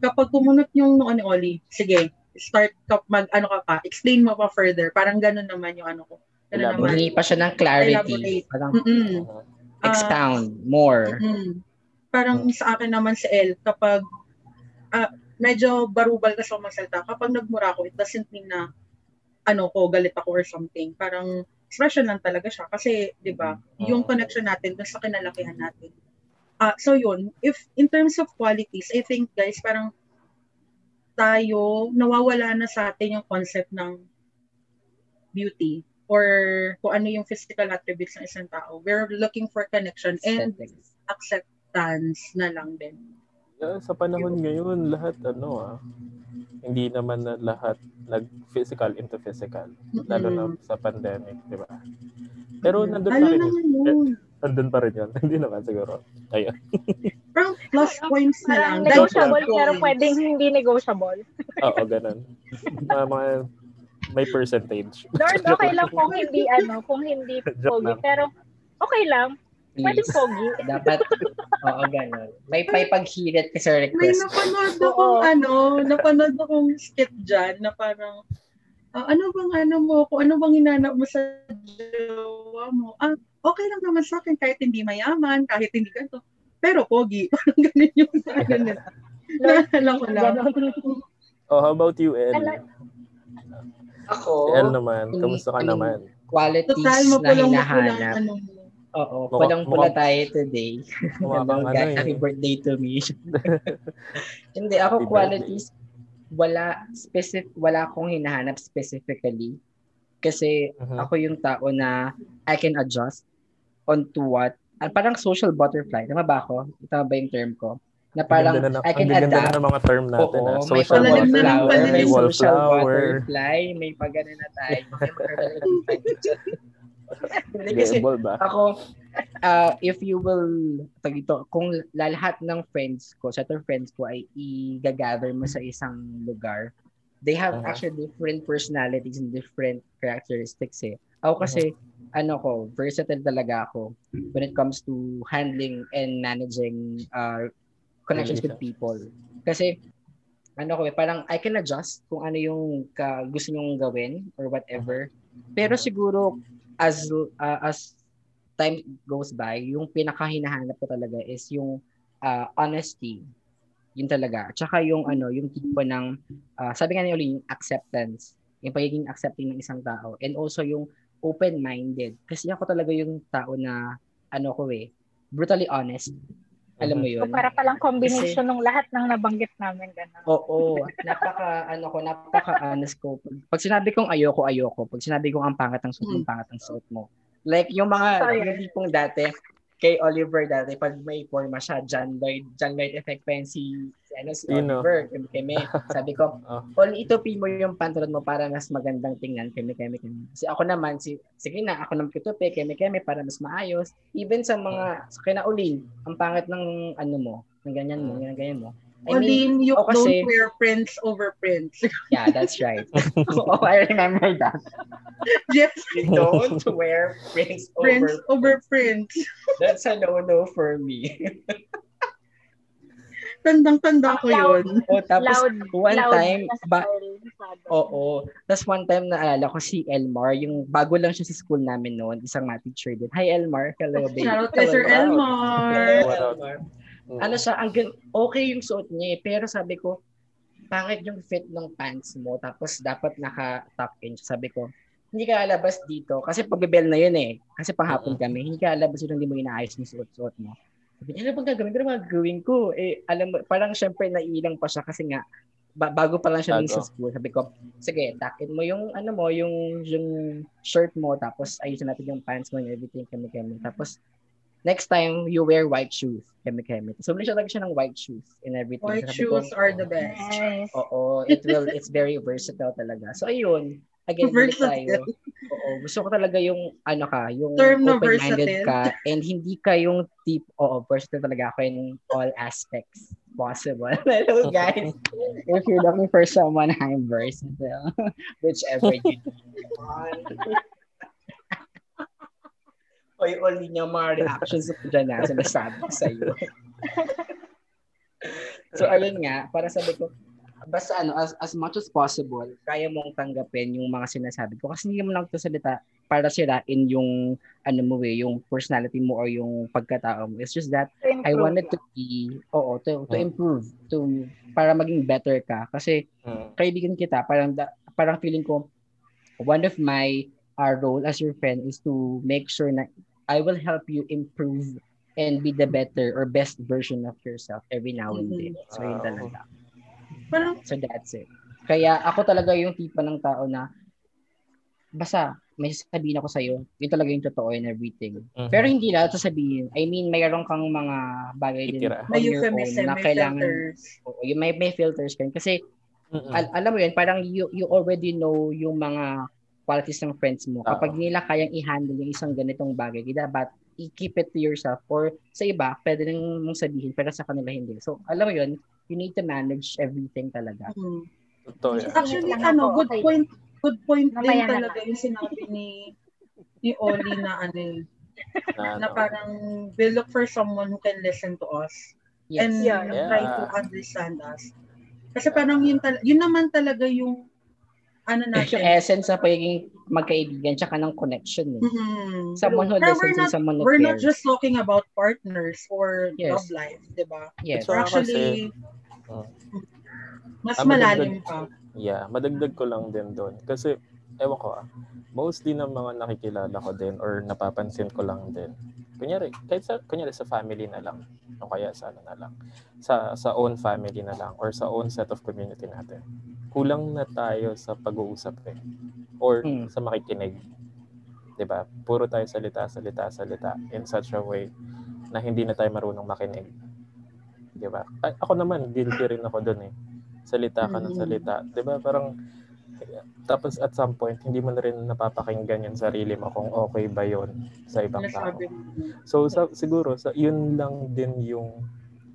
kapag kumunot yung noo ni Oli, sige, start ka, mag, ano ka pa, explain mo pa further, parang ganon naman yung ano ko. Naman. Hingi pa siya ng clarity. Elaborate. Parang. Uh-huh. Ah, expound more. Mm. Parang sa akin naman si El, kapag ah, medyo barubal ka sa magsalita, kapag nagmura ako, it doesn't mean na ano ko, galit ako or something. Parang expression lang talaga siya. Kasi, di ba, yung Oo. connection natin dun sa kinalakihan natin. Ah, so yun, if in terms of qualities, I think guys, parang tayo, nawawala na sa atin yung concept ng beauty or kung ano yung physical attributes ng isang tao. We're looking for connection and acceptance na lang din. Yeah, sa panahon ngayon, lahat ano ah, hindi naman na lahat nag-physical into physical. Lalo na sa pandemic, di ba? Pero nandun pa rin yun. yun. Nandun pa rin yun. hindi naman siguro. Ayun. Parang plus points na lang. Negotiable pero pwedeng hindi negotiable. Oo, ganun. mga, mga may percentage. Lord, okay lang kung hindi ano, kung hindi pogi. Pero okay lang. Pwede pogi. Dapat, oo, ganun. May, may paghirit ka sa May request. napanood Oo. akong ano, napanood akong skit dyan na parang, ah, ano bang ano mo, kung ano bang hinanap mo sa jowa mo. Ah, okay lang naman sa akin kahit hindi mayaman, kahit hindi ganito. Pero pogi, parang ganun yung ano nila. Naalala ko lang. Oh, how about you, El? Ako, El naman, kamusta ka naman? qualities Total, na hinahanap. ano. Oo, Mukha- pulang-pula mukha- tayo today. Mukha Hello, kang ano guys. eh. Happy birthday to me. Hindi, ako Happy qualities, wala specific, wala akong hinahanap specifically. Kasi Mhm. ako yung tao na I can adjust onto what, ah, parang social butterfly. Tama ba ako? Tama ba yung term ko? Na parang na, I can ang ganda adapt. na ng mga term natin. Oo, ah. may Social ng wallflower, may social wallflower. butterfly, may pagano na tayo. Hindi kasi ba? ako, uh, if you will, tag ito, kung lahat ng friends ko, set of friends ko ay i-gather mo sa isang lugar, they have Uh-huh. actually different personalities and different characteristics eh. Ako kasi, ano ko, versatile talaga ako when it comes to handling and managing uh, connections with people. Kasi, ano ko eh, parang I can adjust kung ano yung ka, gusto nyong gawin or whatever. Pero siguro, as uh, as time goes by, yung pinakahinahanap ko talaga is yung uh, honesty. Yun talaga. Tsaka yung ano, yung tipo ng, uh, sabi nga ni Oli, yung acceptance. Yung pagiging accepting ng isang tao. And also yung open-minded. Kasi ako talaga yung tao na, ano ko eh, brutally honest. Alam mo yun? So, para palang combination ng lahat ng nabanggit namin. Ganun. Oo, napaka ano ko, napaka honest ko. Pag, sinabi kong ayoko, ayoko. Pag sinabi kong ang pangat ng suot, Hmm. ang pangat ng suot mo. Like yung mga Sorry. yung tipong dati kay Oliver dati pag may forma siya, John Lloyd, John Lloyd effect pa yan si, si, ano, si? Oliver, kami, kami. Sabi ko, Oh. Oli, itupi mo yung pantalon mo para mas magandang tingnan, kami, kami, kami. Kasi ako naman, si, sige na, ako naman kitupi, kami, kami, para mas maayos. Even sa mga, sa kinaulin, ang pangat ng, ano mo, ng ganyan mo, ganyan, ganyan mo. I mean, you ako kasi- don't wear prints over prints. Yeah, that's right. oh, I remember that. Jeff, You don't wear prints over. prints over prints. That's a no-no for me. Tandang-tanda ko Loud. yun. oh, tapos loud. one loud time, na ba, style, masyado. oo. Tapos one time naalala ko si Elmar, yung bago lang siya sa school namin noon, isang math teacher din. Hi Elmar, hello baby. Shout out kay Sir. Elmar. Hello. Elmar. Mm. Ano siya, ang okay yung suot niya eh, pero sabi ko, pangit yung fit ng pants mo, tapos dapat naka-tuck in. Sabi ko, hindi ka alabas dito, kasi pagbibel na yun eh, kasi panghapon kami, hindi ka alabas dito, hindi mo inaayos yung suot-suot mo. Sabi niya, ano bang gagawin ko? Ano bang gagawin ko? Eh, alam mo, parang syempre naiilang pa siya kasi nga, ba- bago pa lang siya Bago. sa school. Sabi ko, sige, tuck in mo yung, ano mo, yung, yung shirt mo, tapos ayusin natin yung pants mo and everything, kami-kami. Tapos, next time, you wear white shoes, kami-kami. So, bumili siya talaga siya ng white shoes and everything. White Sabi ko, shoes are the best. Nice. Oo, it will, it's very versatile talaga. So, ayun, again, balik tayo. Versatile. Oo, gusto ko talaga yung, ano ka, yung Term open-minded versatile. ka, and hindi ka yung tip, oo, versatile talaga ako in all aspects possible. Hello, guys. If you're looking for someone, I'm versatile. Whichever you want. Oy, only niya mga reactions ko dyan na sinasabi ko sa iyo. so, ayun nga, para sabi ko, basta ano, as, as much as possible, kaya mong tanggapin yung mga sinasabi ko. Kasi hindi mo lang ito salita para sirain yung, ano mo eh, yung personality mo or yung pagkatao mo. It's just that, I wanted to be, oo, to, to Hmm. improve, to, para maging better ka. Kasi, Mm. kaibigan kita, parang, parang feeling ko, one of my uh, role as your friend is to make sure na I will help you improve and be the better or best version of yourself every now and then. So, yun talaga. Parang, So, that's it. Kaya ako talaga yung tipo ng tao na basta may sasabihin ako sa'yo, yun talaga yung totoo and everything. Mhm. Pero hindi lahat sasabihin. I mean, mayroon kang mga bagay din Titira. on may your own na may kailangan, filters. oo, yung may, may filters ka. rin. Kasi Mm-mm. al- alam mo yun, parang you, you already know yung mga qualities ng friends mo. Kapag nila kayang i-handle yung isang ganitong bagay, dapat i-keep it to yourself or sa iba, pwede nang mong sabihin pero sa kanila hindi. So, alam mo yun, you need to manage everything talaga. Hmm. Totoo yan. Actually, ano, good okay. point, good point din Mamaya na talaga yung sinabi ni ni Oli na ano eh, Na, na parang we look for someone who can listen to us Yes. and Yeah. try to understand us. Kasi parang yun, tal- yun naman talaga yung ano natin. Yung essence sa pagiging magkaibigan tsaka ng connection. Eh. Mm-hmm. Someone who listens and someone who We're cares. not just talking about partners or Yes. love life, di ba? Yes. Tsaka Actually, Oh. mas Ah, malalim madagdag- pa. Yeah, madagdag ko lang din doon. Kasi, ewan ko ah, mostly ng mga nakikilala ko din or napapansin ko lang din. Kunyari, kahit sa, kunyari sa family na lang, o kaya sa ano na lang, sa, sa own family na lang, or sa own set of community natin. Kulang na tayo sa pag-uusap eh. Or Hmm. sa makikinig. ba? Puro tayo salita, salita, salita in such a way na hindi na tayo marunong makinig. ba? A- Ako naman, guilty rin ako doon eh. Salita ka ng Mm. salita. ba? Parang tapos at some point, hindi mo na rin napapakinggan yung sarili mo kung okay ba yon sa ibang tao. So sa, siguro sa yun lang din yung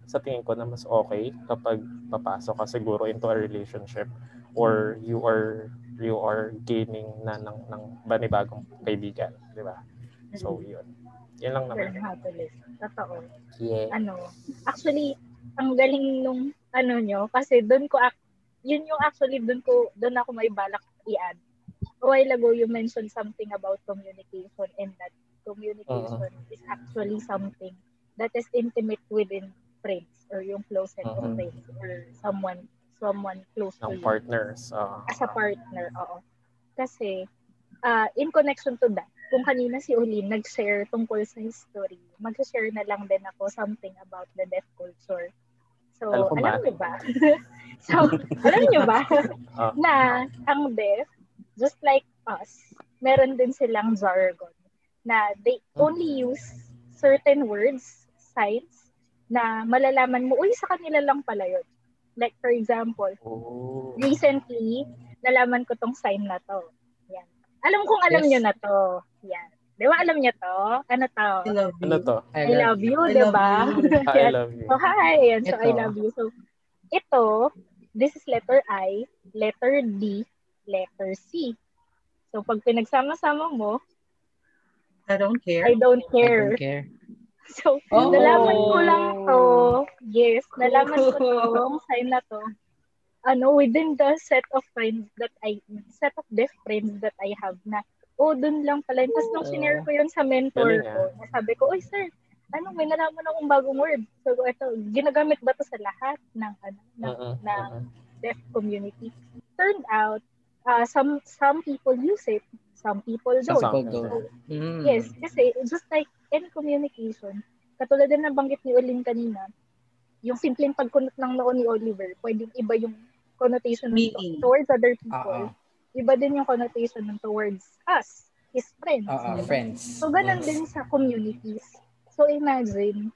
sa tingin ko na mas okay kapag papasok ka siguro into a relationship or you are you are gaining na ng ng banibagong kaibigan, di ba? So yun. Yun lang Learn naman. how to listen. Totoo. Yeah. Ano, actually, ang galing nung ano nyo, kasi doon ko, yun yung actually doon ko, doon ako may balak i-add. A while ago, you mentioned something about communication and that communication is actually something that is intimate within friends or yung close set of Mhm. friends or someone someone close to Ng you partners. ah. as a partner, oo. Kasi, ah, in connection to that, kung kanina si Ulin nag-share tungkol sa history, mag-share na lang din ako something about the deaf culture. So, Alam ko ba? alam niyo ba? so, alam niyo ba Ah. na ang deaf, just like us, meron din silang jargon na they only use certain words, signs, na malalaman mo, uy, sa kanila lang pala yun. Like, for example, Oh. recently, nalaman ko tong sign na to. Yan. Alam kong alam Yes. nyo na to. Yan. Di ba alam nyo to? Ano to? I love you. Ano to? I love you, I di love ba? you. I Yan. love you. So, hi. Yan. So, I Ito. love you. So, ito, this is letter I, letter D, letter C. So, pag pinagsama-sama mo, I don't care. I don't I care. don't care. So, Oh. nalaman ko lang to. Yes, nalaman ko tong sign na to. Ano, within the set of friends that I, set of deaf friends that I have na, oh, dun lang pala. Tapos nung Oo. sinare ko yun sa mentor ko, sabi ko, oy sir, ano, may nalaman akong bagong word. So, ito, ginagamit ba to sa lahat ng, ano, ng, Mm-mm, ng mm-mm. deaf community? Turned out, uh, some some people use it, some people don't. some- People don't. Mm. Yes, kasi just like any communication, katulad din nabanggit ni Olin kanina, yung simpleng pagkunot ng noo ni Oliver, pwedeng iba yung connotation ng Meaning. towards other people. Iba din yung connotation ng towards us, his friends. Oo, diba? friends. So, ganun Yes. din sa communities. So, imagine,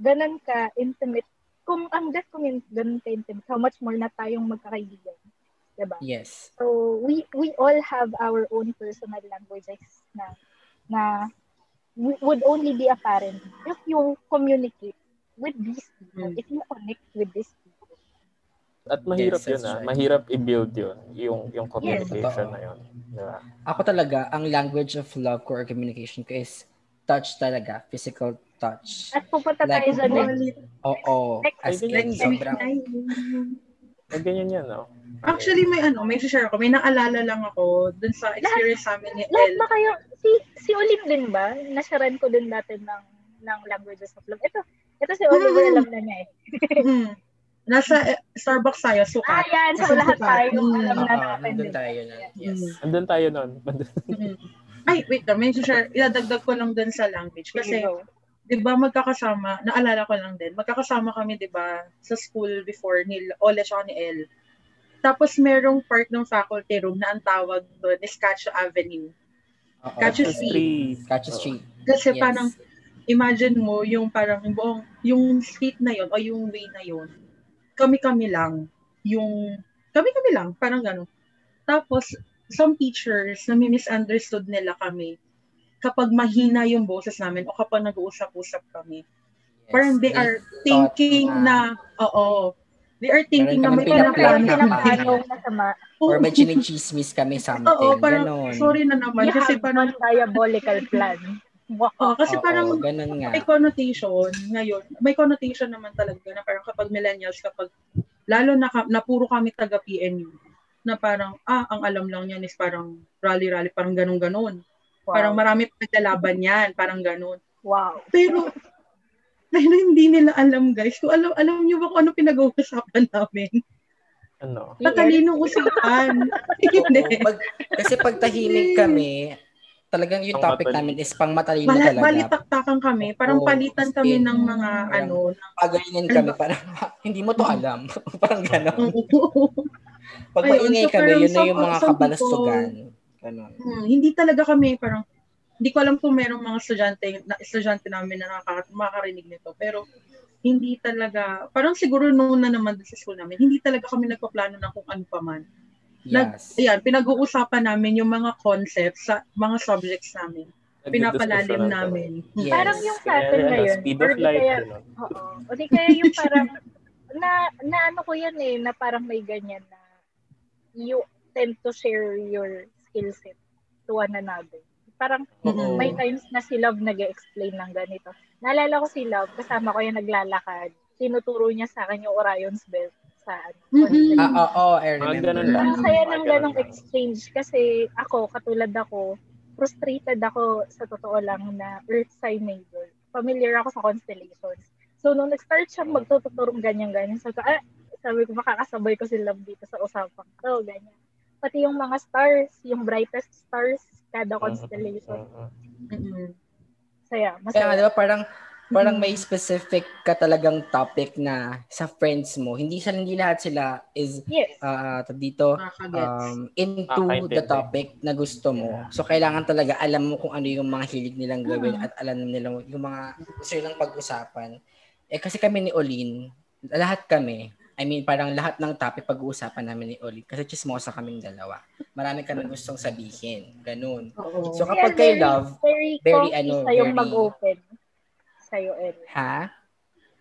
ganun ka intimate. Kung ang deaf community, ganun ka intimate, how much more na tayong magkakaibigan. Diba? Yes. So we we all have our own personal languages na na would only be apparent if you communicate with these people, Mm. if you connect with these people. At mahirap Yes, yun ah. right. Mahirap i-build yun. Yung, yung communication Totoo. na yun. Diba? Ako talaga, ang language of love ko or communication ko is touch talaga. Physical touch. At pupunta Like, tayo sa next. Oo. As Ay, in, ganyan. sobrang... Ay, ganyan yan, no? Actually, may ano, may share ko. May naalala lang ako dun sa experience namin ni Lahat El. ba kayo, si, si Olin din ba? Nasyaran ko din dati ng, ng languages of love. Ito, ito si Oliver, Mm. alam na niya eh. Mhm. Nasa eh, Starbucks tayo, Ah, sukat. yan. So, lahat tayo, Mm. alam na Oo, natin. nandun tayo na. Yes. Mm. Andun tayo nun. Ay, wait lang, may share. Idadagdag ko lang dun sa language. Kasi, di ba magkakasama, naalala ko lang din, magkakasama kami, di ba, sa school before ni Ole siya ni El. Tapos merong part ng faculty room na ang tawag doon is Catch Avenue. Catch a Street. Catch a street. Kasi Yes. parang, imagine mo yung parang yung buong, yung street na yon o yung way na yon kami-kami lang. Yung, kami-kami lang, parang gano'n. Tapos, some teachers, nami-misunderstood nila kami kapag mahina yung boses namin o kapag nag-uusap-usap kami. Yes. Parang they are thinking na, oo, they are thinking na may pinaplan-. Pinaplanong masama. Or may chinichismis kami something. Oo, parang, Ganon. sorry na naman. You Kasi have parang, diabolical plan. Wow. oh, kasi Oo, parang, ganon nga. may connotation ngayon. May connotation naman talaga na parang kapag millennials, kapag lalo na, na puro kami taga PNU, na parang, ah, ang alam lang niyan is parang rally-rally, parang ganun-ganun. Wow. Parang marami paglalaban yan, parang ganun. Wow. Pero, pero hindi nila alam guys. Kung alam, alam niyo ba kung ano pinag-uusapan namin? Ano? Patalinong usapan. hindi. Pag, kasi pag tahimik kami, talagang yung Pang topic matalino. namin is pang matalino Bali, talaga. balitaktakan kami. Parang Oo, palitan kami in, ng mga parang- ano. ng- Pagalingan kami, parang hindi mo to alam. parang gano'n. Pag maingay so kami, yun na yung mga kabalastugan. Ganon. Hmm, hindi talaga kami parang hindi ko alam kung merong mga estudyante na estudyante namin na nakaka, makakarinig nito pero hindi talaga parang siguro noon na naman sa school namin hindi talaga kami nagpaplano ng kung ano pa man. Nag, Yes. ayan, pinag-uusapan namin yung mga concepts sa mga subjects namin. Pinapalalim namin. Yes. Parang yung sa Kaya, atin ano, ngayon. speed of light. kaya, ganun. oo. O di kaya yung parang, na, na ano ko yan eh, na parang may ganyan na you tend to share your skill set to one another. Parang Oo. may times na si Love nag explain ng ganito. Naalala ko si Love, kasama ko yung naglalakad. Tinuturo niya sa akin yung Orion's Belt sa ano. Mm-mm. Ah, oo, oh, I Mga remember. ganun lang. Ang saya ng ganong exchange kasi ako, katulad ako, frustrated ako sa totoo lang na earth sign major. Familiar ako sa constellations. So, nung nag-start siyang magtututurong ganyan-ganyan, sabi ko, ah, sabi ko, makakasabay ko si Love dito sa usapang to, ganyan. Pati yung mga stars, yung brightest stars, kada constellation. Oo. Mm-mm. Saya, Kaya nga, di masaya. ba, parang, parang may specific ka talagang topic na sa friends mo. Hindi sa hindi lahat sila is Yes. uh, dito um, into Nakakaintindi. the topic na gusto mo. So, kailangan talaga alam mo kung ano yung mga hilig nilang gawin at alam nila yung mga gusto nilang pag-usapan. Eh, kasi kami ni Olin, lahat kami, I mean, parang lahat ng topic pag-uusapan namin ni Olin kasi chismosa kaming dalawa. Marami kami gustong sabihin. Ganun. Oo. So, kapag kay very- love, very, very, ano, very- mag-open. Sa'yo, El. ha?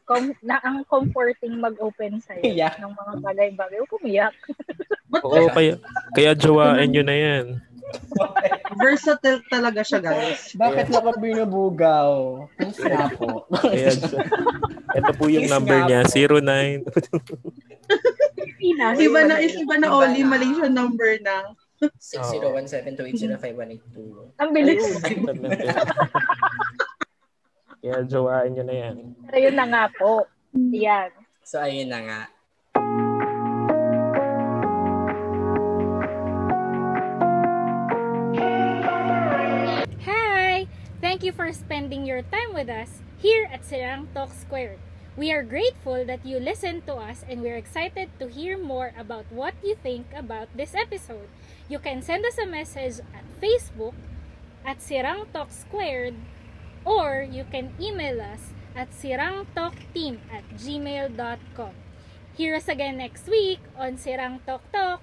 Com- na ang comforting mag-open sa'yo Yeah. ng mga bagay-bagay. Huwag umiyak. But Oo, kaya, kaya jowain nyo na yan. versatile talaga siya, guys. Bakit na pa binubugaw? Nga po. Kaya, ito po yung number niya, po. 09. Pinas. Iba na, is iba na Iba Oli, na. Malaysia number na. 60172805182. Ang bilis. Kaya jowain nyo na yan. Pero yun na nga po. Yan. So, ayun na nga. Hi! Thank you for spending your time with us here at Sirang Talk Squared. We are grateful that you listened to us and we're excited to hear more about what you think about this episode. You can send us a message at Facebook at Sirang Talk Squared or you can email us at sirangtalkteam at gmail.com. Hear us again next week on Sirang Talk Talk.